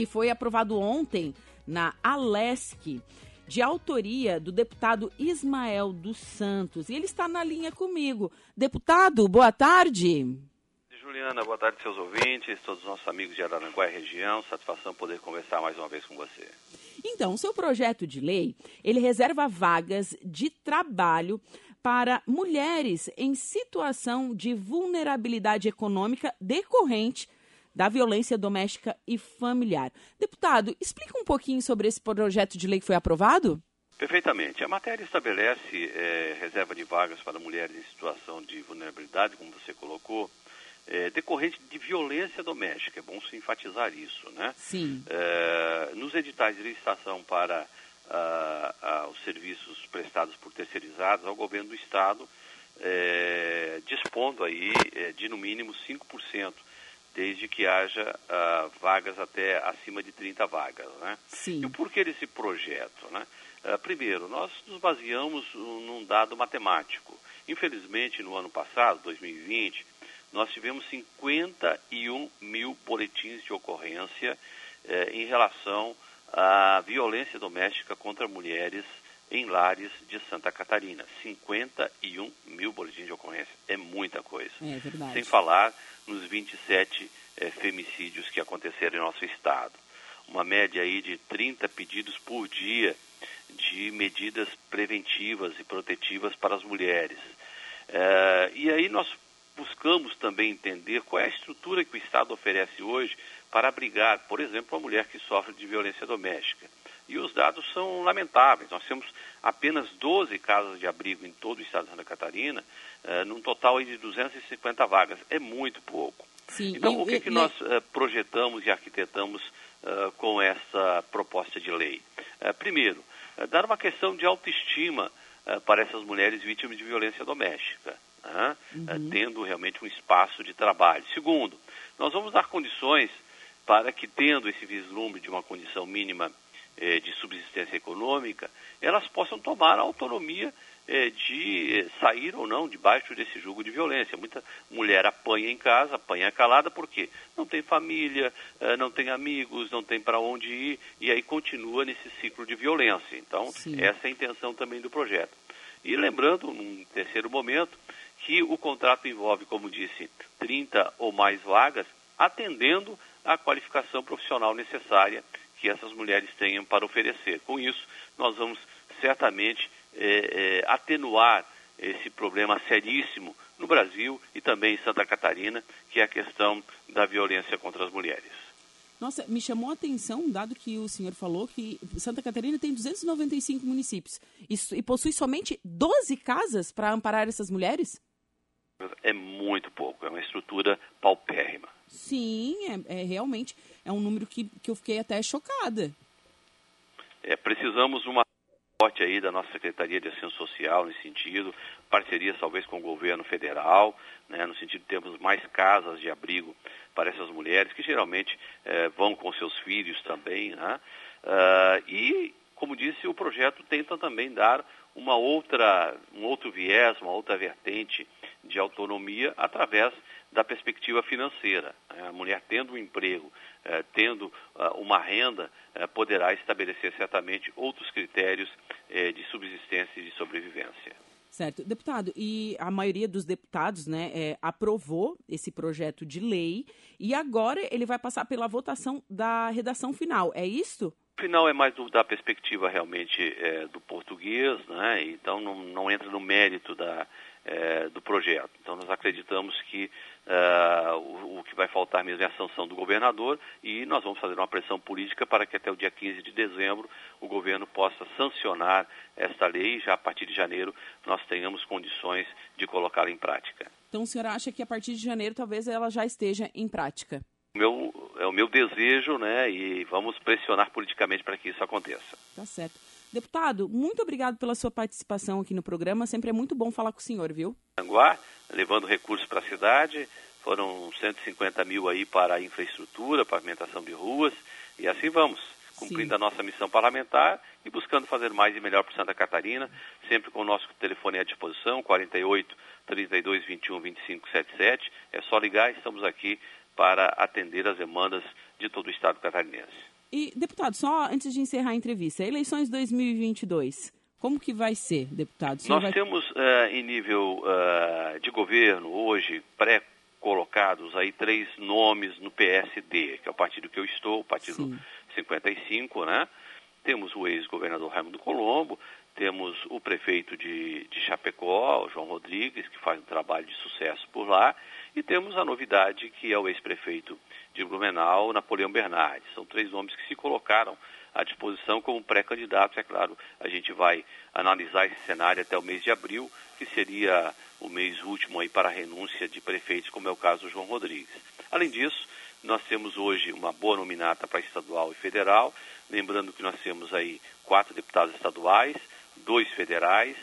E foi aprovado ontem na Alesc, de autoria do deputado Ismael dos Santos. E ele está na linha comigo. Deputado, boa tarde. Juliana, boa tarde seus ouvintes, todos os nossos amigos de Araranguá e região. Satisfação poder conversar mais uma vez com você. Então, seu projeto de lei, ele reserva vagas de trabalho para mulheres em situação de vulnerabilidade econômica decorrente da violência doméstica e familiar. Deputado, explica um pouquinho sobre esse projeto de lei que foi aprovado? Perfeitamente. A matéria estabelece é, reserva de vagas para mulheres em situação de vulnerabilidade, como você colocou, é, decorrente de violência doméstica. É bom se enfatizar isso, né? Sim. É, nos editais de licitação para a, a, os serviços prestados por terceirizados ao governo do Estado, é, dispondo aí é, de no mínimo 5% desde que haja uh, vagas até acima de 30 vagas. Né? Sim. E o porquê desse projeto? Né? Uh, primeiro, nós nos baseamos num dado matemático. Infelizmente, no ano passado, 2020, nós tivemos 51 mil boletins de ocorrência eh, em relação à violência doméstica contra mulheres em lares de Santa Catarina. 51 mil boletins de ocorrência. É muita coisa. É verdade. Sem falar nos 27 é, femicídios que aconteceram em nosso estado. Uma média aí de 30 pedidos por dia de medidas preventivas e protetivas para as mulheres. É, e aí nós buscamos também entender qual é a estrutura que o Estado oferece hoje para abrigar, por exemplo, a mulher que sofre de violência doméstica. E os dados são lamentáveis. Nós temos apenas 12 casas de abrigo em todo o estado de Santa Catarina, uh, num total de 250 vagas. É muito pouco. Sim, então, e, o que, e, que nós uh, projetamos e arquitetamos uh, com essa proposta de lei? primeiro, dar uma questão de autoestima para essas mulheres vítimas de violência doméstica, né? uhum. tendo realmente um espaço de trabalho. Segundo, nós vamos dar condições para que, tendo esse vislumbre de uma condição mínima eh, de subsistência econômica, elas possam tomar a autonomia eh, de sair ou não debaixo desse jugo de violência. Muita mulher apanha em casa, apanha calada, porque não tem família, eh, não tem amigos, não tem para onde ir, e aí continua nesse ciclo de violência. Então, Sim. essa é a intenção também do projeto. E lembrando, num terceiro momento, que o contrato envolve, como disse, 30 ou mais vagas, atendendo à qualificação profissional necessária que essas mulheres tenham para oferecer. Com isso, nós vamos certamente é, é, atenuar esse problema seríssimo no Brasil e também em Santa Catarina, que é a questão da violência contra as mulheres. Nossa, me chamou a atenção, dado que o senhor falou que Santa Catarina tem 295 municípios e, e possui somente 12 casas para amparar essas mulheres? É muito pouco, é uma estrutura paupérrima. Sim, é, é realmente é um número que, que eu fiquei até chocada. É, precisamos uma forte aí da nossa Secretaria de Ação Social nesse sentido, parcerias talvez com o governo federal, né, no sentido de termos mais casas de abrigo para essas mulheres, que geralmente é, vão com seus filhos também, né, uh, e, como disse, o projeto tenta também dar uma outra, um outro viés, uma outra vertente de autonomia através da perspectiva financeira. Né? A mulher tendo um emprego, eh, tendo ah, uma renda, eh, poderá estabelecer certamente outros critérios eh, de subsistência e de sobrevivência. Certo. Deputado, e a maioria dos deputados né, é, aprovou esse projeto de lei e agora ele vai passar pela votação da redação final, é isso? O final é mais do, da perspectiva realmente é, do português, né? então não, não entra no mérito da, é, do projeto. Então nós acreditamos que uh, o, o, que vai faltar mesmo é a sanção do governador e nós vamos fazer uma pressão política para que até o dia 15 de dezembro o governo possa sancionar esta lei e já a partir de janeiro nós tenhamos condições de colocá-la em prática. Então o senhor acha que a partir de janeiro talvez ela já esteja em prática? Meu, é o meu desejo, né? E vamos pressionar politicamente para que isso aconteça. Tá certo. Deputado, muito obrigado pela sua participação aqui no programa. Sempre é muito bom falar com o senhor, viu? Anguá, levando recursos para a cidade, foram 150 mil aí para a infraestrutura, pavimentação de ruas, e assim vamos, cumprindo Sim. a nossa missão parlamentar e buscando fazer mais e melhor para Santa Catarina, sempre com o nosso telefone à disposição, 48 32 21 25 77. É só ligar, estamos aqui para atender as demandas de todo o estado catarinense. E, deputado, só antes de encerrar a entrevista, eleições 2022, como que vai ser, deputado? Nós vai... temos, uh, em nível uh, de governo, hoje, pré-colocados aí três nomes no PSD, que é o partido que eu estou, o partido Sim. 55, né? Temos o ex-governador Raimundo Colombo, temos o prefeito de, de Chapecó, João Rodrigues, que faz um trabalho de sucesso por lá, e temos a novidade que é o ex-prefeito de Blumenau, Napoleão Bernardes. São três nomes que se colocaram à disposição como pré-candidatos. É claro, a gente vai analisar esse cenário até o mês de abril, que seria o mês último aí para a renúncia de prefeitos, como é o caso do João Rodrigues. Além disso, nós temos hoje uma boa nominata para estadual e federal, lembrando que nós temos aí quatro deputados estaduais, dois federais,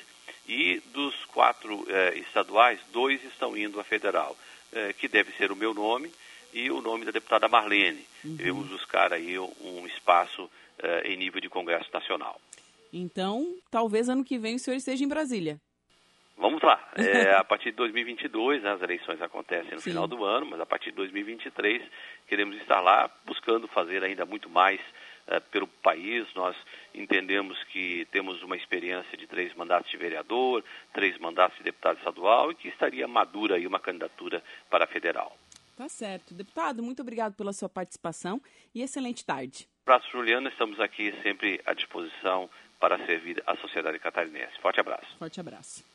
e dos quatro eh, estaduais, dois estão indo a federal, eh, que deve ser o meu nome e o nome da deputada Marlene. Uhum. Devemos buscar aí um espaço eh, em nível de Congresso Nacional. Então, talvez ano que vem o senhor esteja em Brasília. Vamos lá. É, a partir de 2022, né, as eleições acontecem no Sim. final do ano, mas a partir de 2023 queremos estar lá buscando fazer ainda muito mais pelo país. Nós entendemos que temos uma experiência de três mandatos de vereador, três mandatos de deputado estadual e que estaria madura aí uma candidatura para federal. Tá certo. Deputado, muito obrigado pela sua participação e excelente tarde. Abraço, Juliana. Estamos aqui sempre à disposição para servir a sociedade catarinense. Forte abraço. Forte abraço.